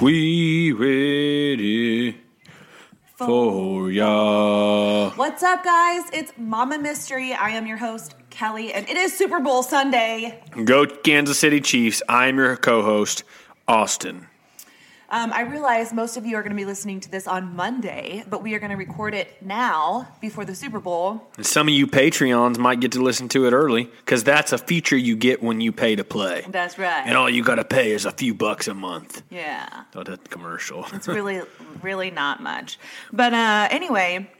We ready for ya. What's up, guys? It's Mama Mystery. I am your host, Kelly, and it is Super Bowl Sunday. Go Kansas City Chiefs. I'm your co-host, Austin. Um, I realize most of you are going to be listening to this on Monday, but we are going to record it now before the Super Bowl. And some of you Patreons might get to listen to it early because that's a feature you get when you pay to play. That's right. And all you got to pay is a few bucks a month. yeah. Oh, that commercial. It's really, really not much. But uh, anyway,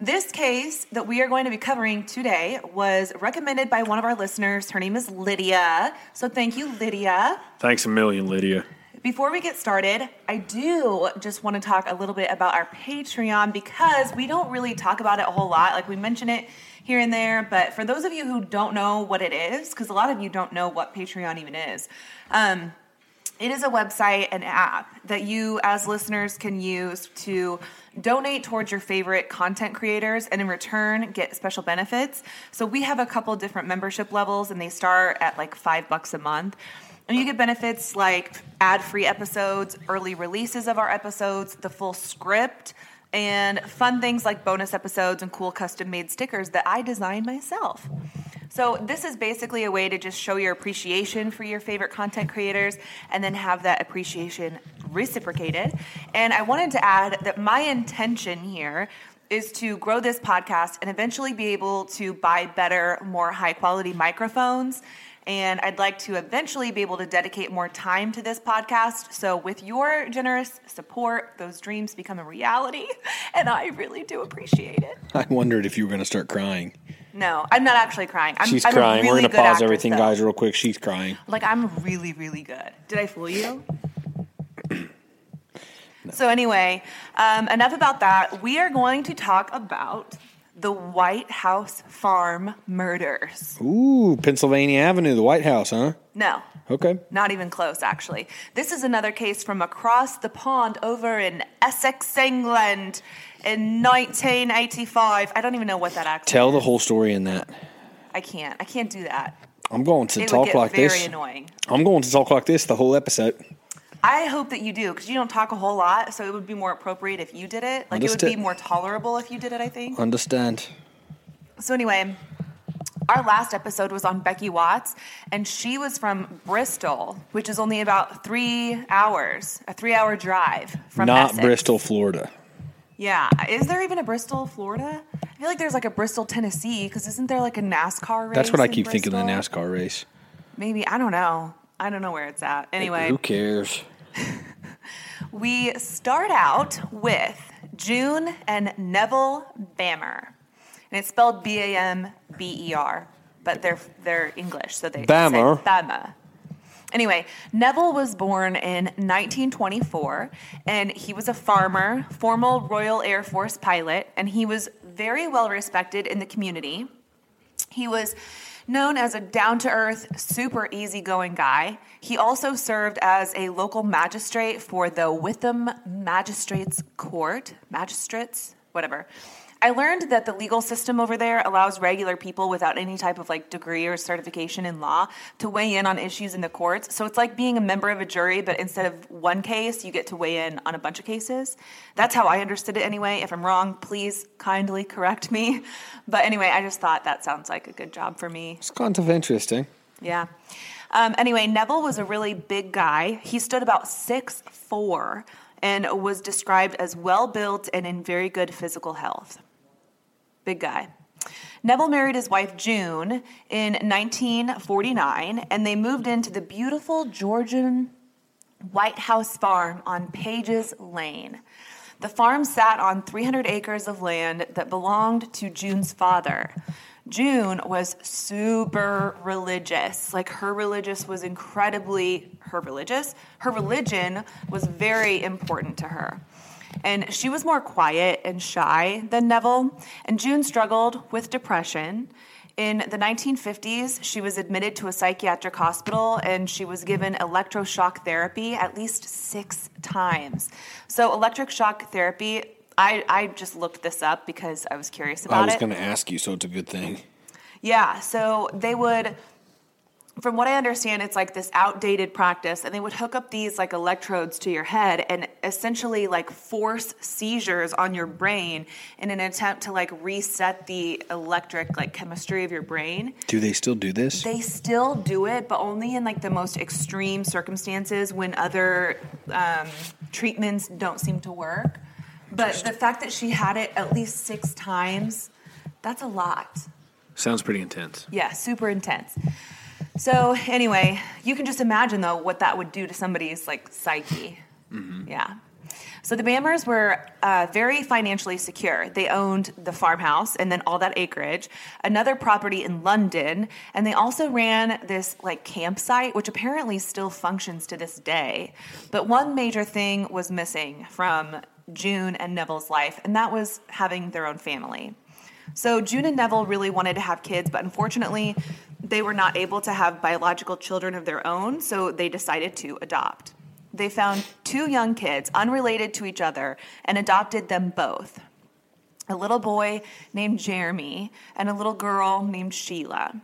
this case that we are going to be covering today was recommended by one of our listeners. Her name is Lydia. So thank you, Lydia. Thanks a million, Lydia. Before we get started, I do just want to talk a little bit about our Patreon because we don't really talk about it a whole lot. Like we mention it here and there, but for those of you who don't know what it is, because a lot of you don't know what Patreon even is, um, it is a website and app that you, as listeners, can use to donate towards your favorite content creators and in return get special benefits. So we have a couple different membership levels and they start at like five bucks a month. And you get benefits like ad free episodes, early releases of our episodes, the full script, and fun things like bonus episodes and cool custom made stickers that I designed myself. So, this is basically a way to just show your appreciation for your favorite content creators and then have that appreciation reciprocated. And I wanted to add that my intention here is to grow this podcast and eventually be able to buy better, more high quality microphones. And I'd like to eventually be able to dedicate more time to this podcast. So, with your generous support, those dreams become a reality. And I really do appreciate it. I wondered if you were going to start crying. No, I'm not actually crying. I'm, She's I'm crying. really we're going to pause actress, everything, though. guys, real quick. She's crying. Like I'm really, really good. Did I fool you? So anyway, um, enough about that. We are going to talk about the White House farm murders. Ooh, Pennsylvania Avenue, the White House, huh? No, Okay. not even close, actually. This is another case from across the pond over in Essex, England, in 1985. I don't even know what that accent. Tell the whole story in that. I can't. I can't do that. I'm going to It talk like very this. annoying. I'm going to talk like this the whole episode. I hope that you do because you don't talk a whole lot, so it would be more appropriate if you did it. Like it would be more tolerable if you did it. I think. Understand. So anyway, our last episode was on Becky Watts, and she was from Bristol, which is only about three hours, a three-hour drive from Not Essex. Bristol, Florida. Yeah, is there even a Bristol, Florida? I feel like there's like a Bristol, Tennessee, because isn't there like a NASCAR race? That's what I keep thinking of the NASCAR race. Maybe I don't know. I don't know where it's at. Anyway, Who cares? We start out with June and Neville Bammer. And it's spelled B A M B E R, but they're they're English, so they Bammer. say Bammer. Anyway, Neville was born in 1924 and he was a farmer, formal Royal Air Force pilot, and he was very well respected in the community. He was known as a down to earth, super easygoing guy. He also served as a local magistrate for the Witham Magistrates Court. Magistrates? Whatever. I learned that the legal system over there allows regular people without any type of like degree or certification in law to weigh in on issues in the courts. So it's like being a member of a jury, but instead of one case, you get to weigh in on a bunch of cases. That's how I understood it anyway. If I'm wrong, please kindly correct me. But anyway, I just thought that sounds like a good job for me. It's kind of interesting. Yeah. Um, anyway, Neville was a really big guy. He stood about six four and was described as well built and in very good physical health. Big guy. Neville married his wife June in 1949, and they moved into the beautiful Georgian White House farm on Pages Lane. The farm sat on 300 acres of land that belonged to June's father. June was super religious. Like her religious was incredibly her religious. Her religion was very important to her. And she was more quiet and shy than Neville, and June struggled with depression. In the 1950s, she was admitted to a psychiatric hospital and she was given electroshock therapy at least six times. So, electric shock therapy, I, I just looked this up because I was curious about it. I was going to ask you, so it's a good thing. Yeah, so they would from what I understand, it's like this outdated practice, and they would hook up these like electrodes to your head and essentially like force seizures on your brain in an attempt to like reset the electric like chemistry of your brain. Do they still do this? They still do it, but only in like the most extreme circumstances when other um, treatments don't seem to work. But the fact that she had it at least six times, that's a lot. Sounds pretty intense. Yeah, super intense. So anyway, you can just imagine though what that would do to somebody's like psyche. Yeah. So the Bammers were uh, very financially secure. They owned the farmhouse and then all that acreage, another property in London, and they also ran this like campsite, which apparently still functions to this day. But one major thing was missing from June and Neville's life, and that was having their own family. So June and Neville really wanted to have kids, but unfortunately, they were not able to have biological children of their own, so they decided to adopt. They found two young kids, unrelated to each other, and adopted them both a little boy named Jeremy and a little girl named Sheila.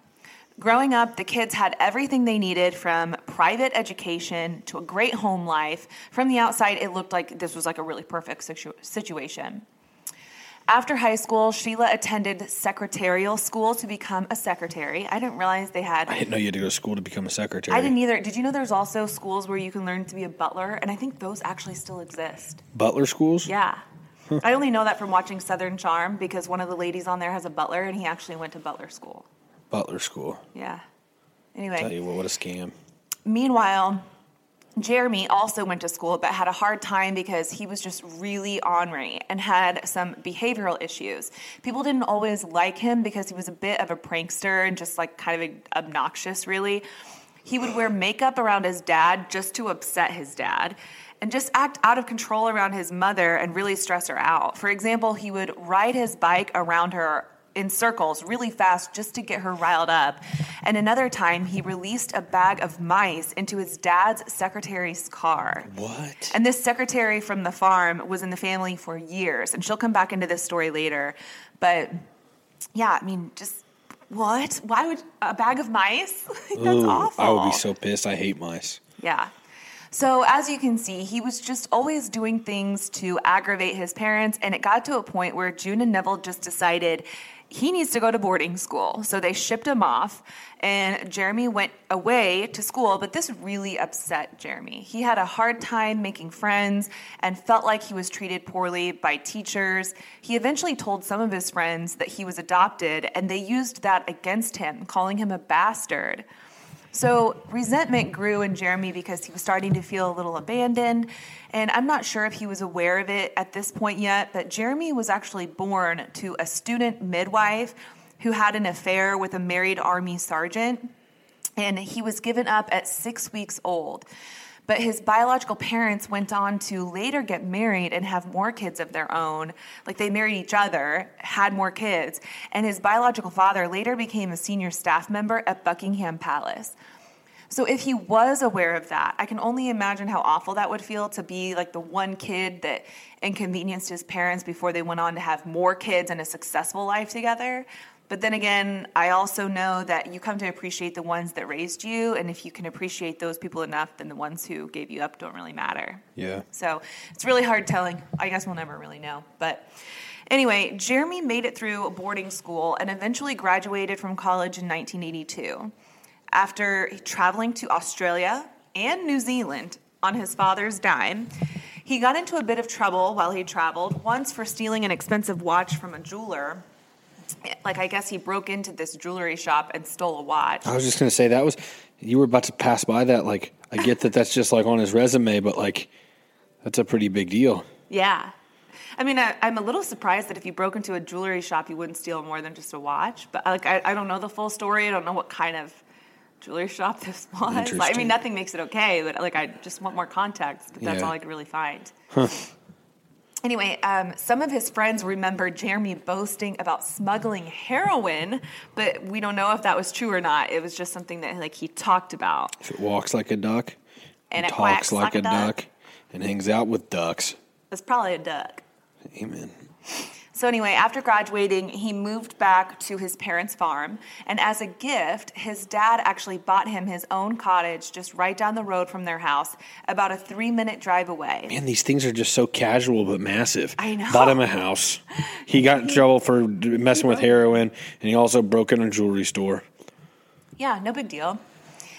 Growing up, the kids had everything they needed from private education to a great home life. From the outside, it looked like this was like a really perfect situ- situation. After high school, Sheila attended secretarial school to become a secretary. I didn't realize they had. I didn't know you had to go to school to become a secretary. I didn't either. Did you know there's also schools where you can learn to be a butler? And I think those actually still exist. Butler schools? Yeah. I only know that from watching Southern Charm because one of the ladies on there has a butler and he actually went to butler school. Butler school. Yeah. Tell Anyway, you what, what a scam. meanwhile, Jeremy also went to school but had a hard time because he was just really ornery and had some behavioral issues. People didn't always like him because he was a bit of a prankster and just like kind of obnoxious, really. He would wear makeup around his dad just to upset his dad and just act out of control around his mother and really stress her out. For example, he would ride his bike around her in circles really fast just to get her riled up. And another time, he released a bag of mice into his dad's secretary's car. What? And this secretary from the farm was in the family for years, and she'll come back into this story later. But yeah, I mean, just what? Why would a bag of mice? That's Ooh, awful. I would be so pissed. I hate mice. Yeah. So, as you can see, he was just always doing things to aggravate his parents, and it got to a point where June and Neville just decided he needs to go to boarding school. So, they shipped him off, and Jeremy went away to school, but this really upset Jeremy. He had a hard time making friends and felt like he was treated poorly by teachers. He eventually told some of his friends that he was adopted, and they used that against him, calling him a bastard. So resentment grew in Jeremy because he was starting to feel a little abandoned. And I'm not sure if he was aware of it at this point yet, but Jeremy was actually born to a student midwife who had an affair with a married Army sergeant. And he was given up at six weeks old. But his biological parents went on to later get married and have more kids of their own. Like they married each other, had more kids. And his biological father later became a senior staff member at Buckingham Palace. So if he was aware of that, I can only imagine how awful that would feel to be like the one kid that inconvenienced his parents before they went on to have more kids and a successful life together. But then again, I also know that you come to appreciate the ones that raised you, and if you can appreciate those people enough, then the ones who gave you up don't really matter. Yeah. So it's really hard telling. I guess we'll never really know. But anyway, Jeremy made it through boarding school and eventually graduated from college in 1982. After traveling to Australia and New Zealand on his father's dime, he got into a bit of trouble while he traveled, once for stealing an expensive watch from a jeweler. Like, I guess he broke into this jewelry shop and stole a watch. I was just gonna say that was you were about to pass by that. Like I get that that's just like on his resume, but like that's a pretty big deal. Yeah. I mean, I, I'm a little surprised that if you broke into a jewelry shop, you wouldn't steal more than just a watch. But like, I, I don't know the full story. I don't know what kind of jewelry shop this was. Like, I mean, nothing makes it okay, but like, I just want more context. But that's Yeah. all I could really find. Anyway, um, some of his friends remember Jeremy boasting about smuggling heroin, but we don't know if that was true or not. It was just something that like he talked about. If it walks like a duck, And it talks like, like a a duck. duck, and hangs out with ducks. It's probably a duck. Amen. So, anyway, after graduating, he moved back to his parents' farm. And as a gift, his dad actually bought him his own cottage just right down the road from their house, about a three minute drive away. Man, these things are just so casual but massive. I know. Bought him a house. He got in trouble for messing with heroin, and he also broke in a jewelry store. Yeah, no big deal.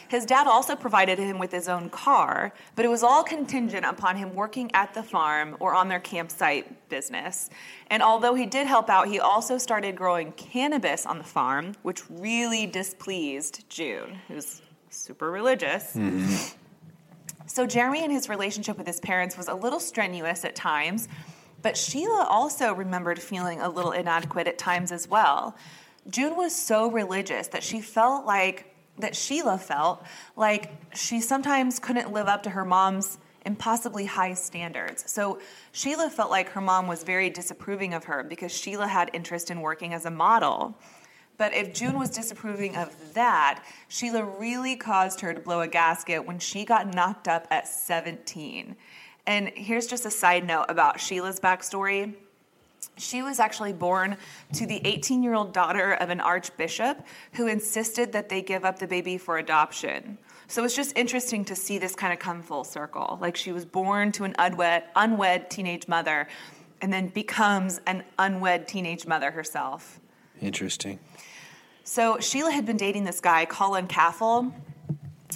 His dad also provided him with his own car, but it was all contingent upon him working at the farm or on their campsite business. And although he did help out, he also started growing cannabis on the farm, which really displeased June, who's super religious. Mm-hmm. So Jeremy and his relationship with his parents was a little strenuous at times, but Sheila also remembered feeling a little inadequate at times as well. June was so religious that she felt like that Sheila felt like she sometimes couldn't live up to her mom's impossibly high standards. So Sheila felt like her mom was very disapproving of her because Sheila had interest in working as a model. But if June was disapproving of that, Sheila really caused her to blow a gasket when she got knocked up at 17. And here's just a side note about Sheila's backstory. She was actually born to the 18 year old daughter of an archbishop who insisted that they give up the baby for adoption. So it's just interesting to see this kind of come full circle. Like she was born to an unwed, unwed teenage mother and then becomes an unwed teenage mother herself. Interesting. So Sheila had been dating this guy, Colin Caffell,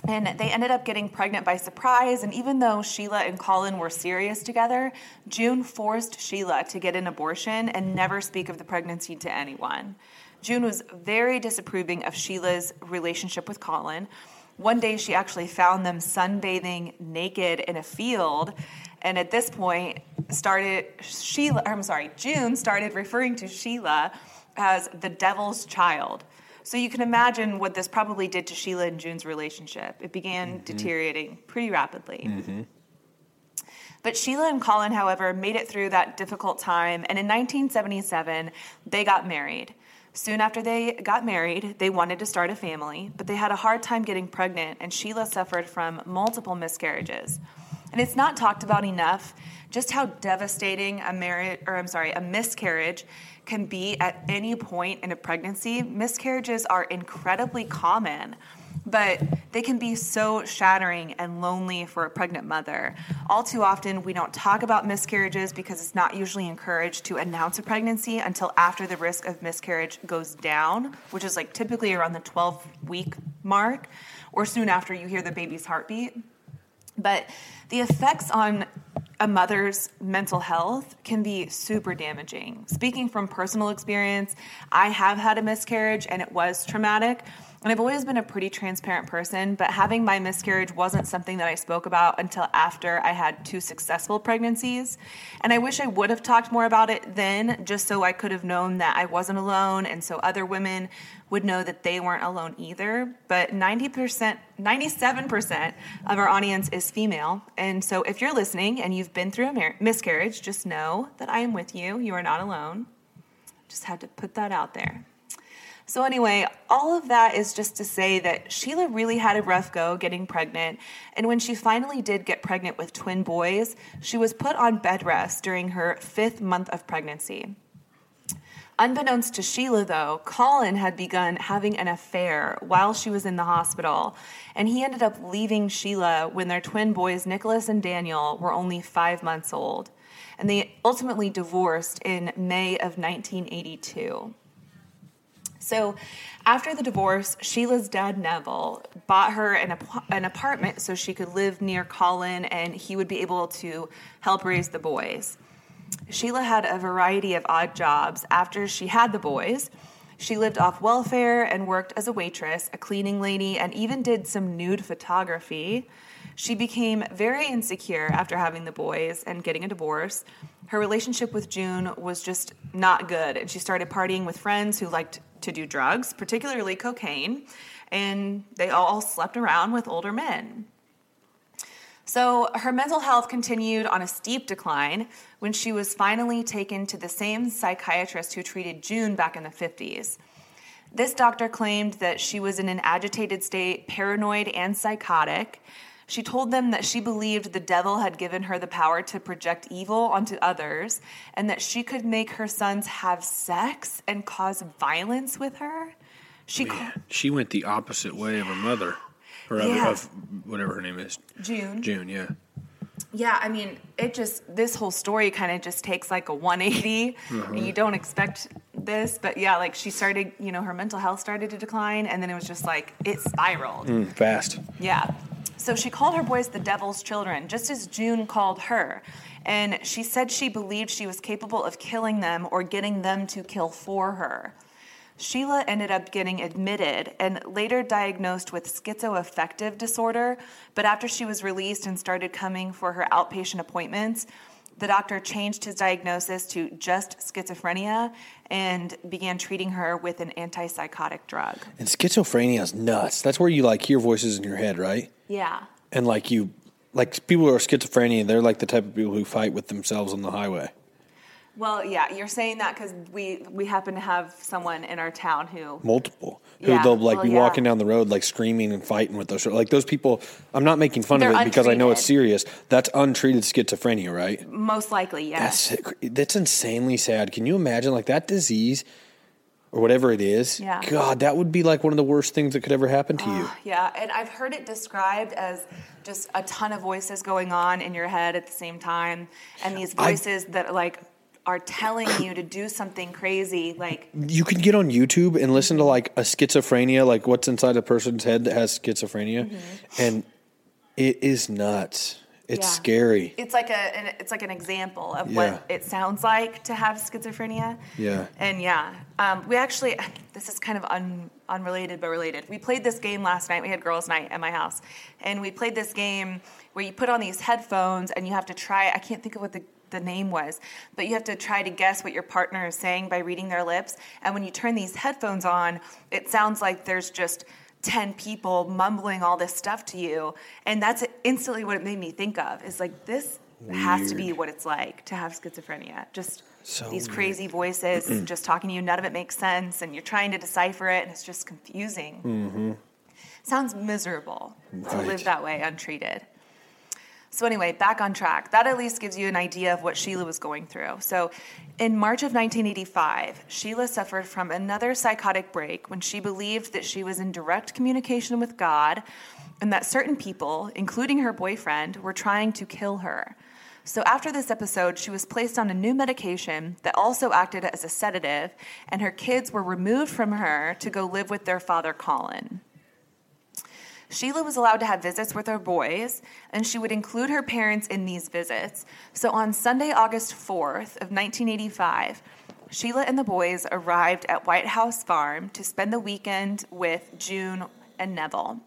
and they ended up getting pregnant by surprise. And even though Sheila and Colin were serious together, June forced Sheila to get an abortion and never speak of the pregnancy to anyone. June was very disapproving of Sheila's relationship with Colin. One day she actually found them sunbathing naked in a field. And at this point, started Sheila, I'm sorry, June started referring to Sheila as the devil's child. So you can imagine what this probably did to Sheila and June's relationship. It began mm-hmm. deteriorating pretty rapidly. Mm-hmm. But Sheila and Colin, however, made it through that difficult time, and in 1977, they got married. Soon after they got married, they wanted to start a family, but they had a hard time getting pregnant, and Sheila suffered from multiple miscarriages. And it's not talked about enough just how devastating a marriage, or I'm sorry, a miscarriage can be at any point in a pregnancy. Miscarriages are incredibly common, but they can be so shattering and lonely for a pregnant mother. All too often, we don't talk about miscarriages because it's not usually encouraged to announce a pregnancy until after the risk of miscarriage goes down, which is like typically around the 12 week mark, or soon after you hear the baby's heartbeat. But the effects on a mother's mental health can be super damaging. Speaking from personal experience, I have had a miscarriage and it was traumatic. And I've always been a pretty transparent person, but having my miscarriage wasn't something that I spoke about until after I had two successful pregnancies. And I wish I would have talked more about it then, just so I could have known that I wasn't alone and so other women would know that they weren't alone either. But 90%, 97% of our audience is female. And so if you're listening and you've been through a mar- miscarriage, just know that I am with you. You are not alone. Just had to put that out there. So, anyway, all of that is just to say that Sheila really had a rough go getting pregnant. And when she finally did get pregnant with twin boys, she was put on bed rest during her fifth month of pregnancy. Unbeknownst to Sheila, though, Colin had begun having an affair while she was in the hospital, and he ended up leaving Sheila when their twin boys, Nicholas and Daniel, were only five months old. And they ultimately divorced in May of 1982. So, after the divorce, Sheila's dad, Neville, bought her an, ap- an apartment so she could live near Colin and he would be able to help raise the boys. Sheila had a variety of odd jobs after she had the boys. She lived off welfare and worked as a waitress, a cleaning lady, and even did some nude photography. She became very insecure after having the boys and getting a divorce. Her relationship with June was just not good, and she started partying with friends who liked to do drugs, particularly cocaine, and they all slept around with older men. So her mental health continued on a steep decline when she was finally taken to the same psychiatrist who treated June back in the 50s. This doctor claimed that she was in an agitated state, paranoid, and psychotic. She told them that she believed the devil had given her the power to project evil onto others and that she could make her sons have sex and cause violence with her. She ca- She went the opposite way of her mother, or of, Yeah. of whatever her name is. June. June, yeah. Yeah, I mean, it just this whole story kind of just takes like a 180, and uh-huh. you don't expect this, but yeah, like she started, you know, her mental health started to decline, and then it was just like it spiraled. Mm, fast. Yeah. So she called her boys the devil's children, just as June called her. And she said she believed she was capable of killing them or getting them to kill for her. Sheila ended up getting admitted and later diagnosed with schizoaffective disorder. But after she was released and started coming for her outpatient appointments, the doctor changed his diagnosis to just schizophrenia and began treating her with an antipsychotic drug. And schizophrenia is nuts. That's where you like hear voices in your head, right? Yeah. And like you, like people who are schizophrenia, they're like the type of people who fight with themselves on the highway. Well, yeah, you're saying that because we we happen to have someone in our town who. Multiple. Who Yeah, they'll like well, be yeah. walking down the road like screaming and fighting with those like those people. I'm not making fun They're of it because I know it's serious. That's untreated schizophrenia, right? Most likely, yes. That's that's insanely sad. Can you imagine like that disease or whatever it is? Yeah. God, that would be like one of the worst things that could ever happen to you. Yeah, and I've heard it described as just a ton of voices going on in your head at the same time, and these I- voices that like are telling you to do something crazy. Like, You can get on YouTube and listen to like a schizophrenia, like what's inside a person's head that has schizophrenia, and it is nuts. It's Yeah. scary. it's like a an, it's like an example of Yeah. what it sounds like to have schizophrenia. Yeah. And yeah, um, we actually this is kind of un, unrelated but related. We played this game last night. We had girls' night at my house, and we played this game where you put on these headphones and you have to try. I can't think of what the the name was, but you have to try to guess what your partner is saying by reading their lips. And when you turn these headphones on, it sounds like there's just 10 people mumbling all this stuff to you. And that's instantly what it made me think of is like, this has to be what it's like to have schizophrenia. Just So these weird. crazy voices just talking to you, none of it makes sense, and you're trying to decipher it, and it's just confusing. Sounds miserable to Mm-hmm. Live that way untreated. So, anyway, back on track. That at least gives you an idea of what Sheila was going through. So, in March of 1985, Sheila suffered from another psychotic break when she believed that she was in direct communication with God and that certain people, including her boyfriend, were trying to kill her. So, after this episode, she was placed on a new medication that also acted as a sedative, and her kids were removed from her to go live with their father, Colin. Sheila was allowed to have visits with her boys, and she would include her parents in these visits. So on Sunday, August 4th of 1985, Sheila and the boys arrived at White House Farm to spend the weekend with June and Neville.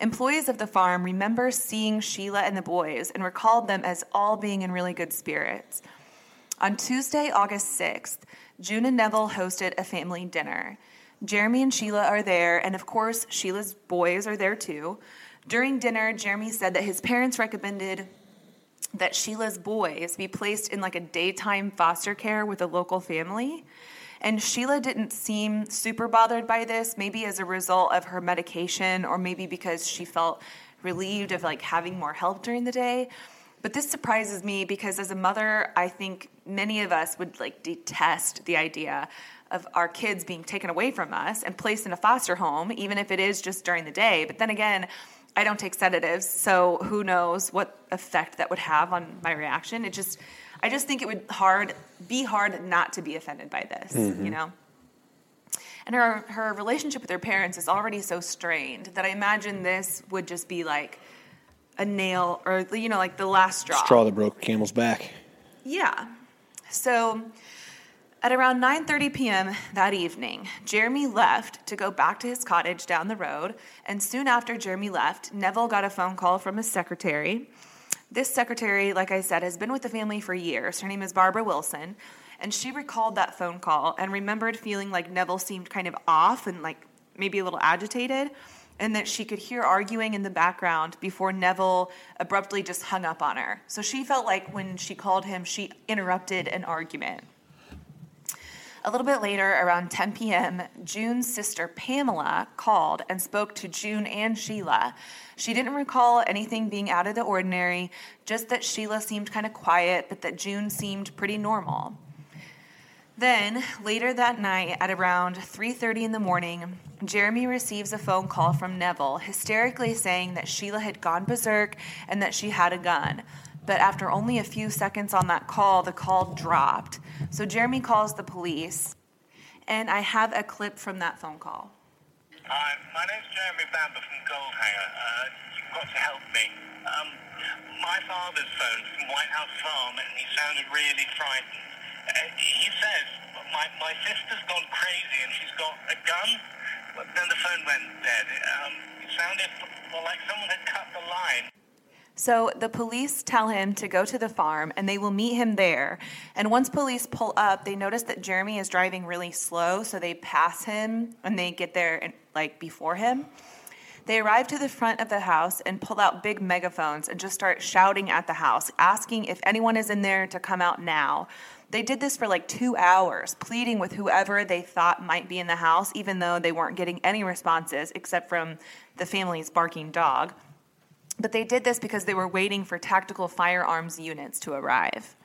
Employees of the farm remember seeing Sheila and the boys and recalled them as all being in really good spirits. On Tuesday, August 6th, June and Neville hosted a family dinner. Jeremy and Sheila are there, and of course, Sheila's boys are there too. During dinner, Jeremy said that his parents recommended that Sheila's boys be placed in like a daytime foster care with a local family. And Sheila didn't seem super bothered by this, maybe as a result of her medication or maybe because she felt relieved of like having more help during the day. But this surprises me because as a mother, I think many of us would like detest the idea of our kids being taken away from us and placed in a foster home, even if it is just during the day. But then again, I don't take sedatives, so who knows what effect that would have on my reaction. It just I just think it would hard be hard not to be offended by this, you mm-hmm. know. And her her relationship with her parents is already so strained that I imagine this would just be like a nail or you know like the last straw. Straw that broke camel's back. Yeah. So At around 9:30 p.m. that evening, Jeremy left to go back to his cottage down the road, and soon after Jeremy left, Neville got a phone call from his secretary. This secretary, like I said, has been with the family for years. Her name is Barbara Wilson, and she recalled that phone call and remembered feeling like Neville seemed kind of off and like maybe a little agitated, and that she could hear arguing in the background before Neville abruptly just hung up on her. So she felt like when she called him, she interrupted an argument. A little bit later, around 10 p.m., June's sister Pamela called and spoke to June and Sheila. She didn't recall anything being out of the ordinary, just that Sheila seemed kind of quiet, but that June seemed pretty normal. Then, later that night at around 3:30 in the morning, Jeremy receives a phone call from Neville, hysterically saying that Sheila had gone berserk and that she had a gun. But after only a few seconds on that call, the call dropped. So Jeremy calls the police, and I have a clip from that phone call. Hi, my name's Jeremy Bamber from Goldhanger. Uh, you've got to help me. Um, my father's phone from White House Farm and he sounded really frightened. Uh, he says, my, my sister's gone crazy and she's got a gun. But then the phone went dead. Um, it sounded well, like someone had cut the line. So the police tell him to go to the farm and they will meet him there. And once police pull up, they notice that Jeremy is driving really slow, so they pass him and they get there like before him. They arrive to the front of the house and pull out big megaphones and just start shouting at the house, asking if anyone is in there to come out now. They did this for like two hours, pleading with whoever they thought might be in the house, even though they weren't getting any responses except from the family's barking dog. But they did this because they were waiting for tactical firearms units to arrive.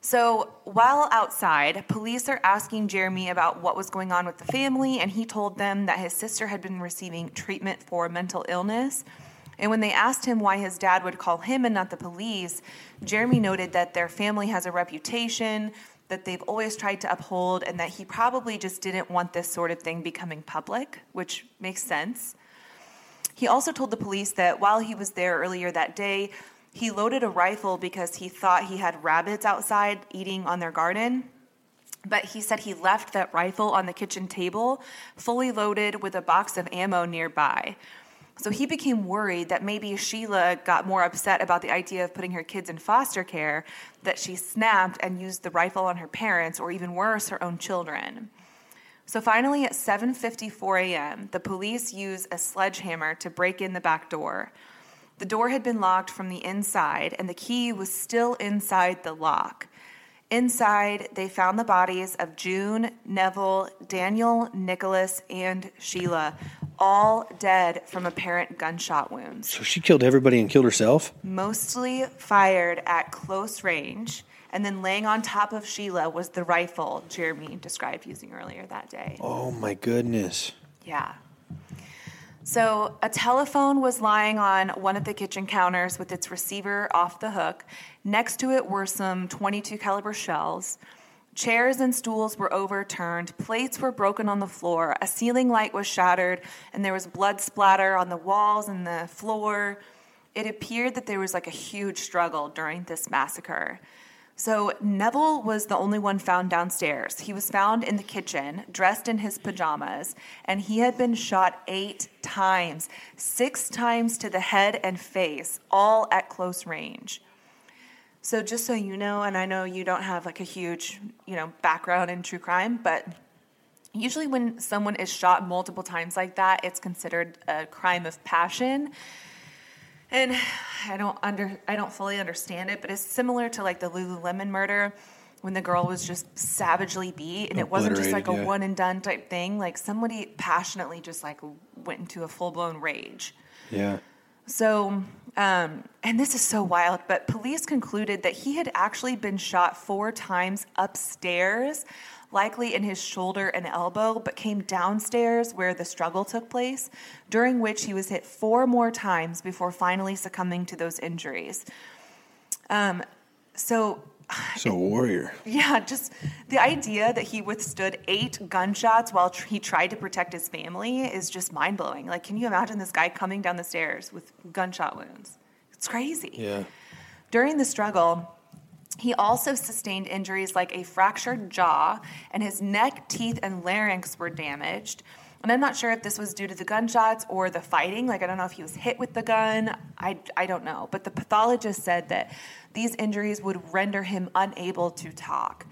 So while outside, police are asking Jeremy about what was going on with the family, and he told them that his sister had been receiving treatment for mental illness. And when they asked him why his dad would call him and not the police, Jeremy noted that their family has a reputation that they've always tried to uphold, and that he probably just didn't want this sort of thing becoming public, which makes sense. He also told the police that while he was there earlier that day, he loaded a rifle because he thought he had rabbits outside eating on their garden. But he said he left that rifle on the kitchen table, fully loaded with a box of ammo nearby. So he became worried that maybe Sheila got more upset about the idea of putting her kids in foster care that she snapped and used the rifle on her parents or even worse her own children. So finally, at 7:54 a.m., the police use a sledgehammer to break in the back door. The door had been locked from the inside, and the key was still inside the lock. Inside, they found the bodies of June, Neville, Daniel, Nicholas, and Sheila, all dead from apparent gunshot wounds, So she killed everybody and killed herself? mostly fired at close range. And then laying on top of Sheila was the rifle Jeremy described using earlier that day. Oh my goodness. Yeah. So a telephone was lying on one of the kitchen counters with its receiver off the hook. Next to it were some 22 caliber shells. Chairs and stools were overturned, plates were broken on the floor, a ceiling light was shattered, and there was blood splatter on the walls and the floor. It appeared that there was like a huge struggle during this massacre. So Neville was the only one found downstairs. He was found in the kitchen, dressed in his pajamas, and he had been shot eight times, six times to the head and face, all at close range. So just so you know, and I know you don't have like a huge, you know, background in true crime, but usually when someone is shot multiple times like that, it's considered a crime of passion. And I don't under I don't fully understand it, but it's similar to like the Lululemon murder when the girl was just savagely beat and it wasn't just like a yeah. one and done type thing. Like somebody passionately just like went into a full blown rage. Yeah. So, um, and this is so wild, but police concluded that he had actually been shot four times upstairs, likely in his shoulder and elbow, but came downstairs where the struggle took place, during which he was hit four more times before finally succumbing to those injuries. Um, so, So a warrior. yeah, just the idea that he withstood eight gunshots while tr- he tried to protect his family is just mind blowing. Like, can you imagine this guy coming down the stairs with gunshot wounds? It's crazy. Yeah. During the struggle, He also sustained injuries like a fractured jaw, and his neck, teeth, and larynx were damaged. And I'm not sure if this was due to the gunshots or the fighting. Like, I don't know if he was hit with the gun. I, I don't know. But the pathologist said that these injuries would render him unable to talk.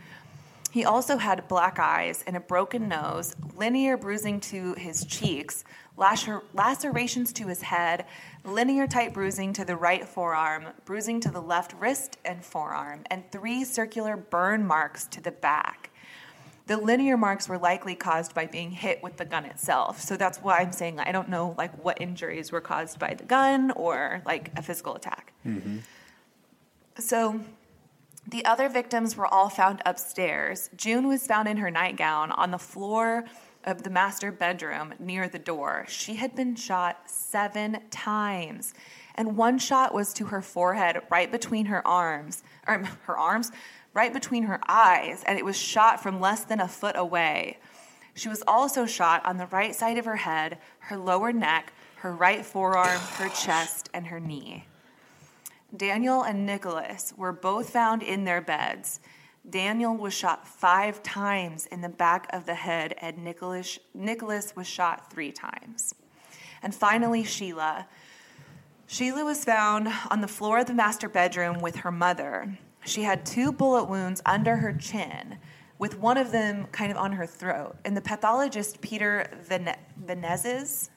He also had black eyes and a broken nose, linear bruising to his cheeks, lacer- lacerations to his head, linear type bruising to the right forearm, bruising to the left wrist and forearm, and three circular burn marks to the back. The linear marks were likely caused by being hit with the gun itself. So that's why I'm saying I don't know like what injuries were caused by the gun or like a physical attack. Mm-hmm. So the other victims were all found upstairs. June was found in her nightgown on the floor of the master bedroom near the door. She had been shot seven times, and one shot was to her forehead, right between her arms, or er, her arms, right between her eyes, and it was shot from less than a foot away. She was also shot on the right side of her head, her lower neck, her right forearm, her chest, and her knee. Daniel and Nicholas were both found in their beds. Daniel was shot five times in the back of the head, and Nicholas, Nicholas was shot three times. And finally, Sheila. Sheila was found on the floor of the master bedroom with her mother. She had two bullet wounds under her chin, with one of them kind of on her throat. And the pathologist, Peter Vene- Vanezis,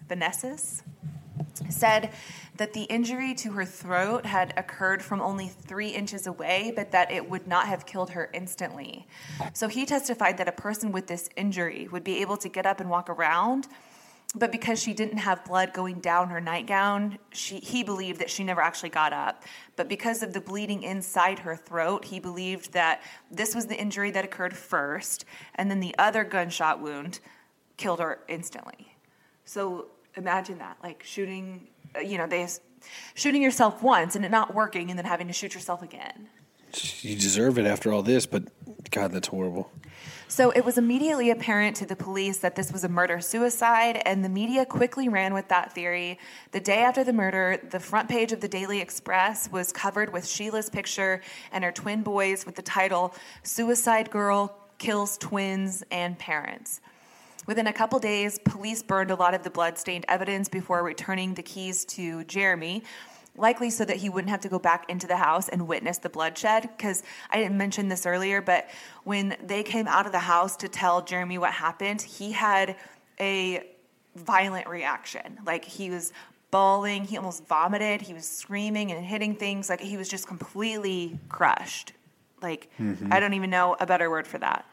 said that the injury to her throat had occurred from only three inches away, but that it would not have killed her instantly. So he testified that a person with this injury would be able to get up and walk around, but because she didn't have blood going down her nightgown, she, he believed that she never actually got up. But because of the bleeding inside her throat, he believed that this was the injury that occurred first, and then the other gunshot wound killed her instantly. So imagine that, like shooting, uh, you know, they shooting yourself once and it not working, and then having to shoot yourself again. You deserve it after all this, but God, that's horrible. So it was immediately apparent to the police that this was a murder suicide, and the media quickly ran with that theory. The day after the murder, the front page of the Daily Express was covered with Sheila's picture and her twin boys with the title Suicide Girl Kills Twins and Parents. Within a couple days, police burned a lot of the blood-stained evidence before returning the keys to Jeremy, likely so that he wouldn't have to go back into the house and witness the bloodshed. Because I didn't mention this earlier, but when they came out of the house to tell Jeremy what happened, he had a violent reaction. Like he was bawling, he almost vomited, he was screaming and hitting things. Like he was just completely crushed. Like, mm-hmm. I don't even know a better word for that.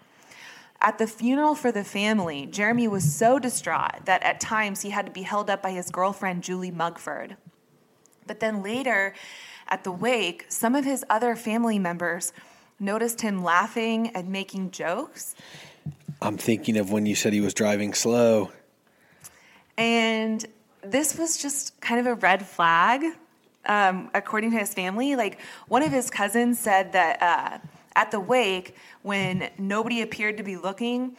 At the funeral for the family, Jeremy was so distraught that at times he had to be held up by his girlfriend, Julie Mugford. But then later, at the wake, some of his other family members noticed him laughing and making jokes. I'm thinking of when you said he was driving slow. And this was just kind of a red flag, um, according to his family. Like, one of his cousins said that uh, at the wake, when nobody appeared to be looking,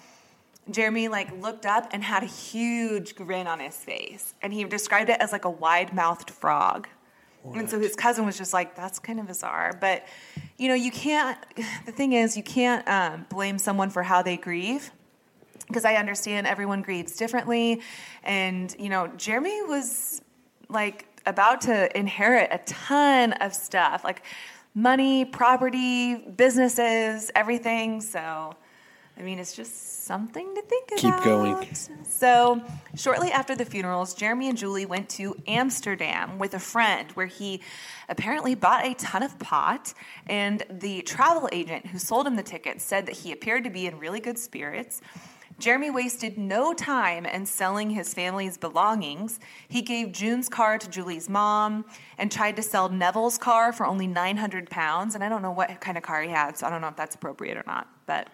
Jeremy like looked up and had a huge grin on his face, and he described it as like a wide-mouthed frog. And so his cousin was just like, "That's kind of bizarre," but you know, you can't. The thing is, you can't um, blame someone for how they grieve because I understand everyone grieves differently. And, you know, Jeremy was like about to inherit a ton of stuff like money, property, businesses, everything. So, I mean, it's just something to think Keep about. Keep going. So, shortly after the funerals, Jeremy and Julie went to Amsterdam with a friend where he apparently bought a ton of pot. And the travel agent who sold him the tickets said that he appeared to be in really good spirits. Jeremy wasted no time in selling his family's belongings. He gave June's car to Julie's mom and tried to sell Neville's car for only 900 pounds. And I don't know what kind of car he had, so I don't know if that's appropriate or not. But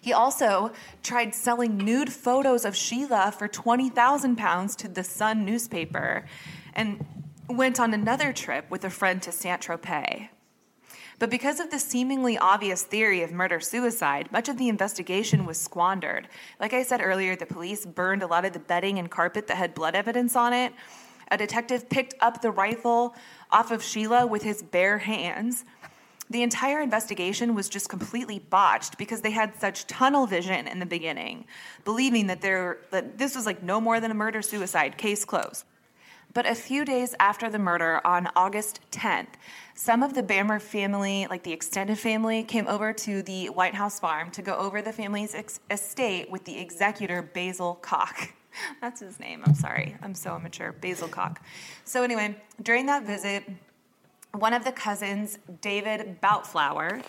he also tried selling nude photos of Sheila for 20,000 pounds to the Sun newspaper and went on another trip with a friend to Saint Tropez. But because of the seemingly obvious theory of murder suicide, much of the investigation was squandered. Like I said earlier, the police burned a lot of the bedding and carpet that had blood evidence on it. A detective picked up the rifle off of Sheila with his bare hands. The entire investigation was just completely botched because they had such tunnel vision in the beginning, believing that, there, that this was like no more than a murder suicide, case closed. But a few days after the murder, on August 10th, some of the Bammer family, like the extended family, came over to the White House farm to go over the family's ex- estate with the executor, Basil Cock. That's his name. I'm sorry. I'm so immature. Basil Cock. So, anyway, during that visit, one of the cousins, David Boutflour,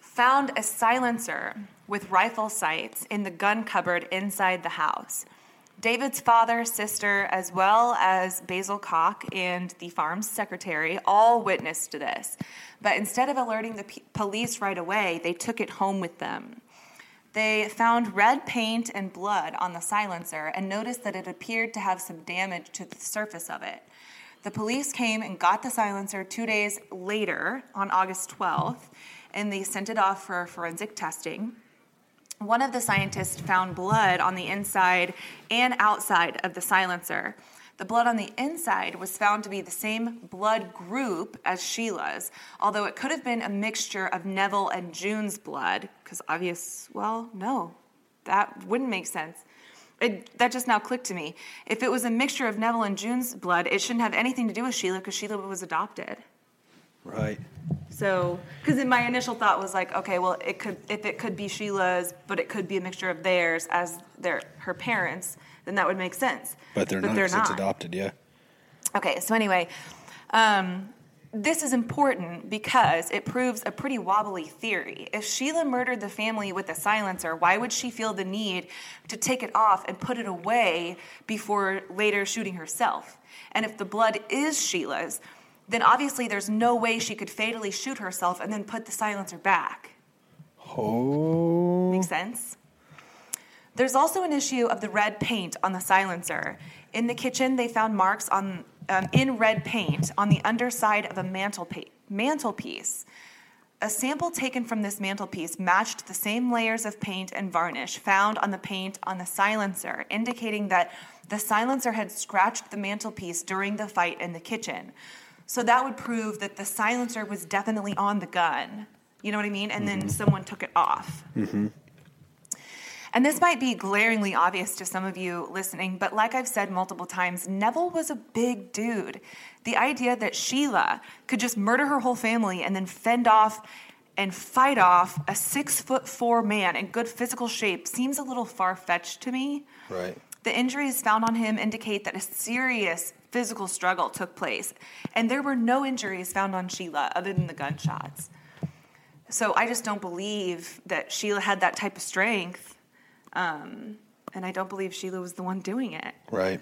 found a silencer with rifle sights in the gun cupboard inside the house. David's father, sister, as well as Basil Cock and the farm's secretary all witnessed this. But instead of alerting the p- police right away, they took it home with them. They found red paint and blood on the silencer and noticed that it appeared to have some damage to the surface of it. The police came and got the silencer two days later, on August 12th, and they sent it off for forensic testing. One of the scientists found blood on the inside and outside of the silencer. The blood on the inside was found to be the same blood group as Sheila's, although it could have been a mixture of Neville and June's blood, because obvious, well, no, that wouldn't make sense. It, that just now clicked to me. If it was a mixture of Neville and June's blood, it shouldn't have anything to do with Sheila because Sheila was adopted. Right. So, because my initial thought was like, okay, well, it could if it could be Sheila's, but it could be a mixture of theirs as their her parents, then that would make sense. But they're not. they're 'cause It's adopted. Yeah. Okay, so anyway, um, this is important because it proves a pretty wobbly theory. If Sheila murdered the family with a silencer, why would she feel the need to take it off and put it away before later shooting herself? And if the blood is Sheila's, then obviously there's no way she could fatally shoot herself and then put the silencer back. Oh. Makes sense? There's also an issue of the red paint on the silencer. In the kitchen, they found marks on um, in red paint on the underside of a mantelpa- mantelpiece. A sample taken from this mantelpiece matched the same layers of paint and varnish found on the paint on the silencer, indicating that the silencer had scratched the mantelpiece during the fight in the kitchen. So that would prove that the silencer was definitely on the gun. You know what I mean? And then mm-hmm. someone took it off. Mm-hmm. And this might be glaringly obvious to some of you listening, but like I've said multiple times, Neville was a big dude. The idea that Sheila could just murder her whole family and then fend off and fight off a six foot four man in good physical shape seems a little far fetched to me. Right. The injuries found on him indicate that a serious physical struggle took place, and there were no injuries found on Sheila other than the gunshots. So I just don't believe that Sheila had that type of strength, um, and I don't believe Sheila was the one doing it. Right.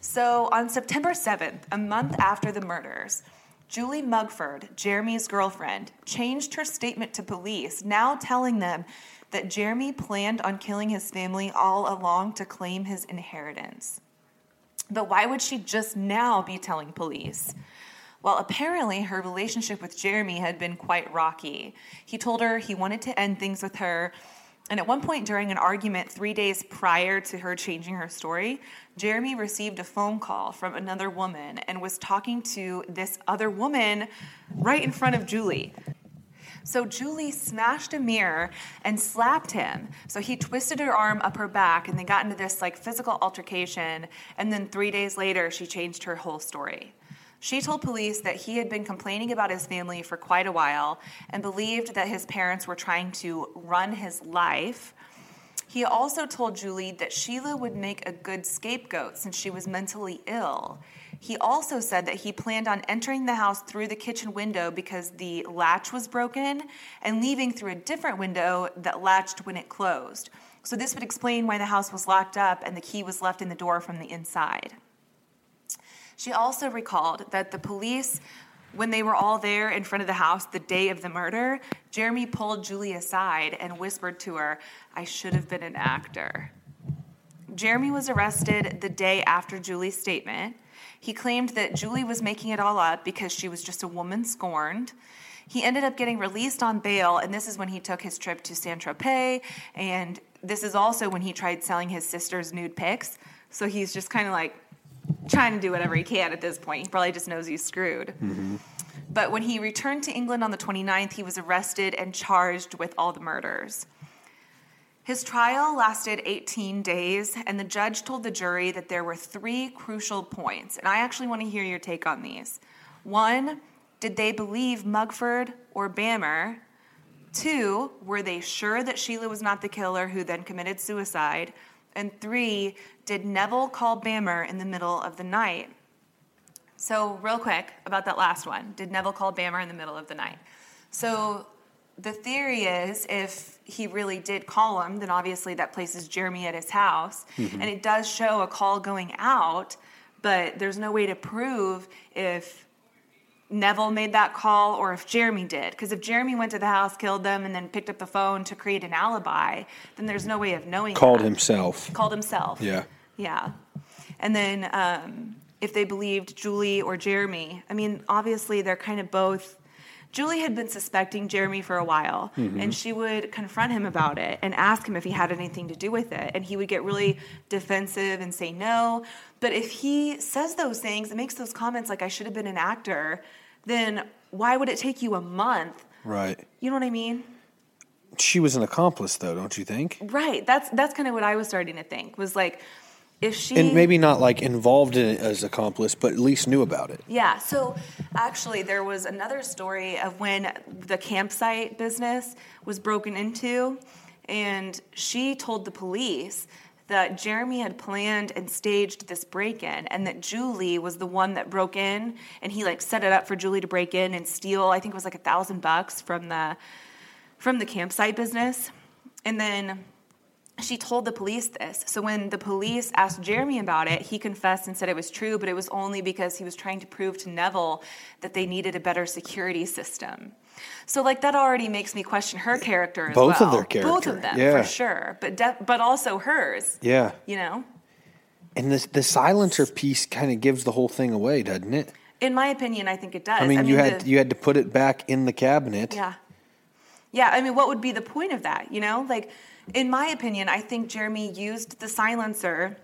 So on September 7th, a month after the murders, Julie Mugford, Jeremy's girlfriend, changed her statement to police, now telling them that Jeremy planned on killing his family all along to claim his inheritance. But why would she just now be telling police? Well, apparently her relationship with Jeremy had been quite rocky. He told her he wanted to end things with her. And at one point during an argument three days prior to her changing her story, Jeremy received a phone call from another woman and was talking to this other woman right in front of Julie. So Julie smashed a mirror and slapped him. So he twisted her arm up her back and they got into this like physical altercation. And then three days later, she changed her whole story. She told police that he had been complaining about his family for quite a while and believed that his parents were trying to run his life. He also told Julie that Sheila would make a good scapegoat since she was mentally ill. He also said that he planned on entering the house through the kitchen window because the latch was broken and leaving through a different window that latched when it closed. So, this would explain why the house was locked up and the key was left in the door from the inside. She also recalled that the police, when they were all there in front of the house the day of the murder, Jeremy pulled Julie aside and whispered to her, I should have been an actor. Jeremy was arrested the day after Julie's statement. He claimed that Julie was making it all up because she was just a woman scorned. He ended up getting released on bail, and this is when he took his trip to Saint Tropez. And this is also when he tried selling his sister's nude pics. So he's just kind of like trying to do whatever he can at this point. He probably just knows he's screwed. Mm-hmm. But when he returned to England on the 29th, he was arrested and charged with all the murders. His trial lasted 18 days, and the judge told the jury that there were three crucial points. And I actually want to hear your take on these. One, did they believe Mugford or Bamber? Two, were they sure that Sheila was not the killer who then committed suicide? And three, did Neville call Bamber in the middle of the night? So, real quick about that last one. Did Neville call Bamber in the middle of the night? So, the theory is if he really did call him, then obviously that places Jeremy at his house. And it does show a call going out, but there's no way to prove if Neville made that call or if Jeremy did. Because if Jeremy went to the house, killed them, and then picked up the phone to create an alibi, then there's no way of knowing. Called that. himself. Called himself. Yeah. Yeah. And then um, if they believed Julie or Jeremy, I mean, obviously they're kind of both. Julie had been suspecting Jeremy for a while, mm-hmm. and she would confront him about it and ask him if he had anything to do with it. And he would get really defensive and say no. But if he says those things and makes those comments like, I should have been an actor, then why would it take you a month? Right. You know what I mean? She was an accomplice, though, don't you think? Right. That's that's kind of what I was starting to think was like, if she And maybe not like involved in it as accomplice, but at least knew about it. Yeah, so actually, there was another story of when the campsite business was broken into, and she told the police that Jeremy had planned and staged this break in, and that Julie was the one that broke in, and he like set it up for Julie to break in and steal. I think it was like a thousand bucks from the from the campsite business, and then she told the police this. So when the police asked Jeremy about it, he confessed and said it was true, but it was only because he was trying to prove to Neville that they needed a better security system. So like that already makes me question her character as well. Both of their characters. Both of them yeah. for sure, but de- but also hers. Yeah. You know, And this the silencer piece kind of gives the whole thing away, doesn't it? in my opinion, I think it does. I mean, you had the- you had to put it back in the cabinet. Yeah. Yeah, I mean, what would be the point of that? You know, like, in my opinion, I think Jeremy used the silencer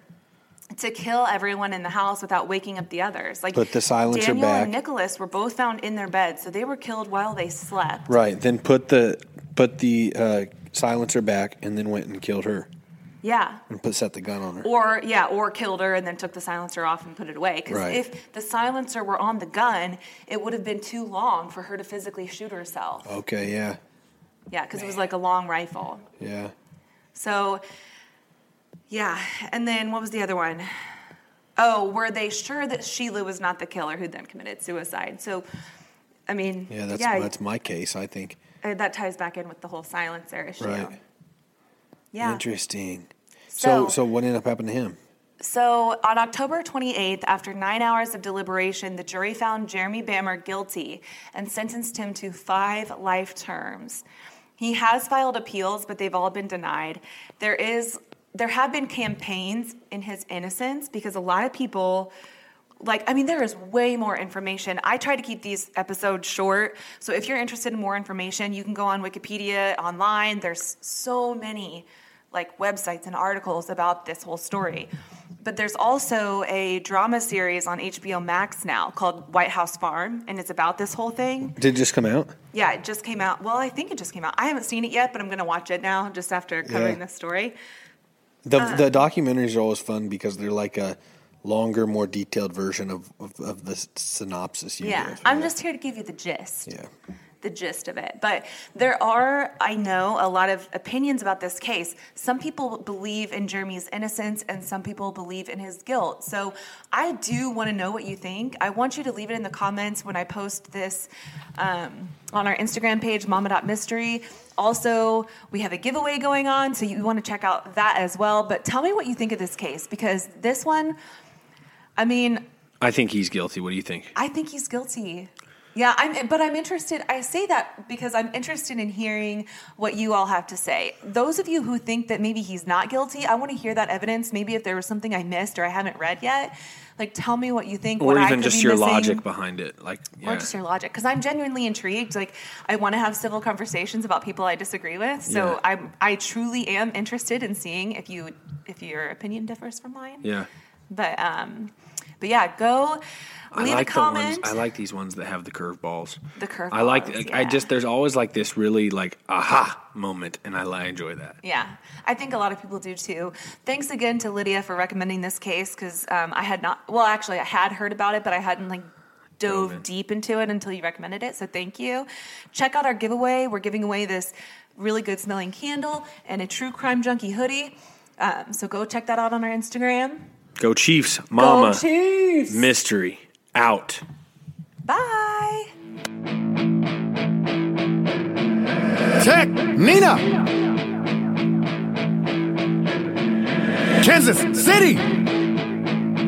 to kill everyone in the house without waking up the others. Like, Put the silencer Daniel back. and Nicholas were both found in their beds, so they were killed while they slept. Right. Then put the put the uh, silencer back, and then went and killed her, Yeah. and put set the gun on her. Or yeah, or killed her and then took the silencer off and put it away. Because Right. if the silencer were on the gun, it would have been too long for her to physically shoot herself. Okay. Yeah. Yeah, because it was like a long rifle. Yeah. So, yeah. And then what was the other one? Oh, were they sure that Sheila was not the killer who then committed suicide? So, I mean, Yeah. That's yeah, that's my case. I think. uh, that ties back in with the whole silencer issue. Right. Yeah. Interesting. So, So- so what ended up happening to him? So on October 28th, after nine hours of deliberation, the jury found Jeremy Bamber guilty and sentenced him to five life terms. He has filed appeals, but they've all been denied. There is there have been campaigns in his innocence because a lot of people like i mean there is way more information. I try to keep these episodes short. So if you're interested in more information you can go on wikipedia online. There's so many like websites and articles about this whole story but there's also a drama series on hbo max now called white house farm and it's about this whole thing Did it just come out? yeah it just came out well i think it just came out i haven't seen it yet but i'm going to watch it now just after covering Yeah. this story The Uh. the documentaries are always fun because they're like a longer, more detailed version of of, of the synopsis. You yeah give. i'm just here to give you the gist Yeah. The gist of it. But there are, I know, a lot of opinions about this case. Some people believe in Jeremy's innocence and some people believe in his guilt. So I do want to know what you think. I want you to leave it in the comments when I post this um, on our Instagram page, mama.mystery. Also, we have a giveaway going on, so you want to check out that as well. But tell me what you think of this case because this one, I mean, I think he's guilty. What do you think? I think he's guilty. Yeah, I'm, but I'm interested. I say that because I'm interested in hearing what you all have to say. Those of you who think that maybe he's not guilty, I want to hear that evidence. Maybe if there was something I missed or I haven't read yet, like tell me what you think. Or even just your missing, logic behind it. Like, yeah. Or just your logic, because I'm genuinely intrigued. Like, I want to have civil conversations about people I disagree with. So Yeah. I'm, I truly am interested in seeing if you, if your opinion differs from mine. yeah. But um, But yeah, go I leave like a the ones. comment. I like these ones that have the curveballs. The curve. I like. curveballs, I just there's always like this really like aha moment, and I, I enjoy that. Yeah, I think a lot of people do too. Thanks again to Lydia for recommending this case because um, I had not, well, actually, I had heard about it, but I hadn't like dove Dove in. deep into it until you recommended it. So thank you. Check out our giveaway. We're giving away this really good smelling candle and a true crime junkie hoodie. Um, so go check that out on our Instagram. Go Chiefs, Mama, Go Chiefs! mystery out. Bye. Tech, Nina. Kansas City.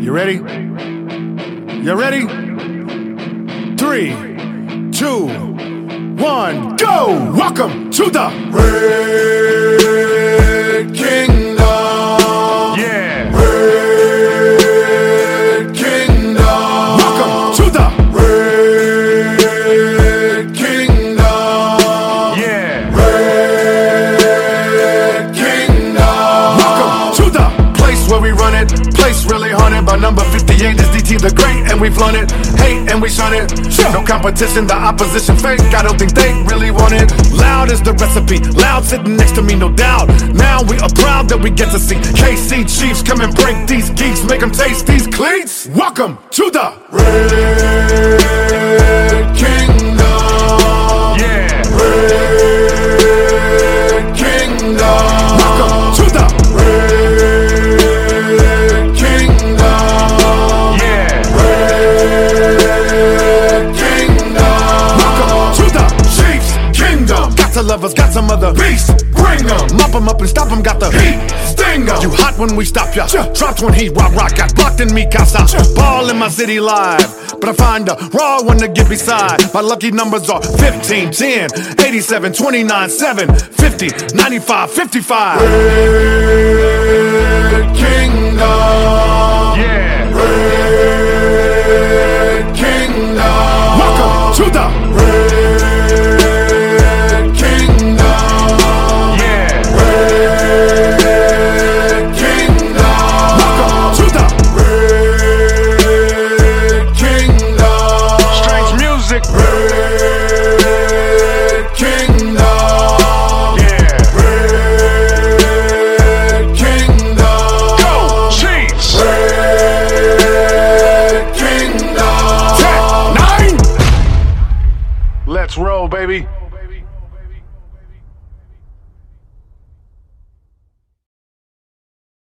You ready? You ready? Three, two, one, go! Welcome to the Red Kingdom. We flaunt it. Hate and we shun it. No competition, the opposition fake. I don't think they really want it. Loud is the recipe. Loud sitting next to me, no doubt. Now we are proud that we get to see KC Chiefs come and break these geeks, make them taste these cleats. Welcome to the Red Kingdom. Got some. Bring them. Mop them up and stop them. Got the heat. Sting 'em. You hot when we stop ya. Dropped when he rock rock. Got blocked in me casa. Ball in my city live. But I find a raw one to get beside. My lucky numbers are 15, 10, 87, 29, 7, 50, 95, 55. Red Kingdom. Yeah. Red Kingdom. Welcome to the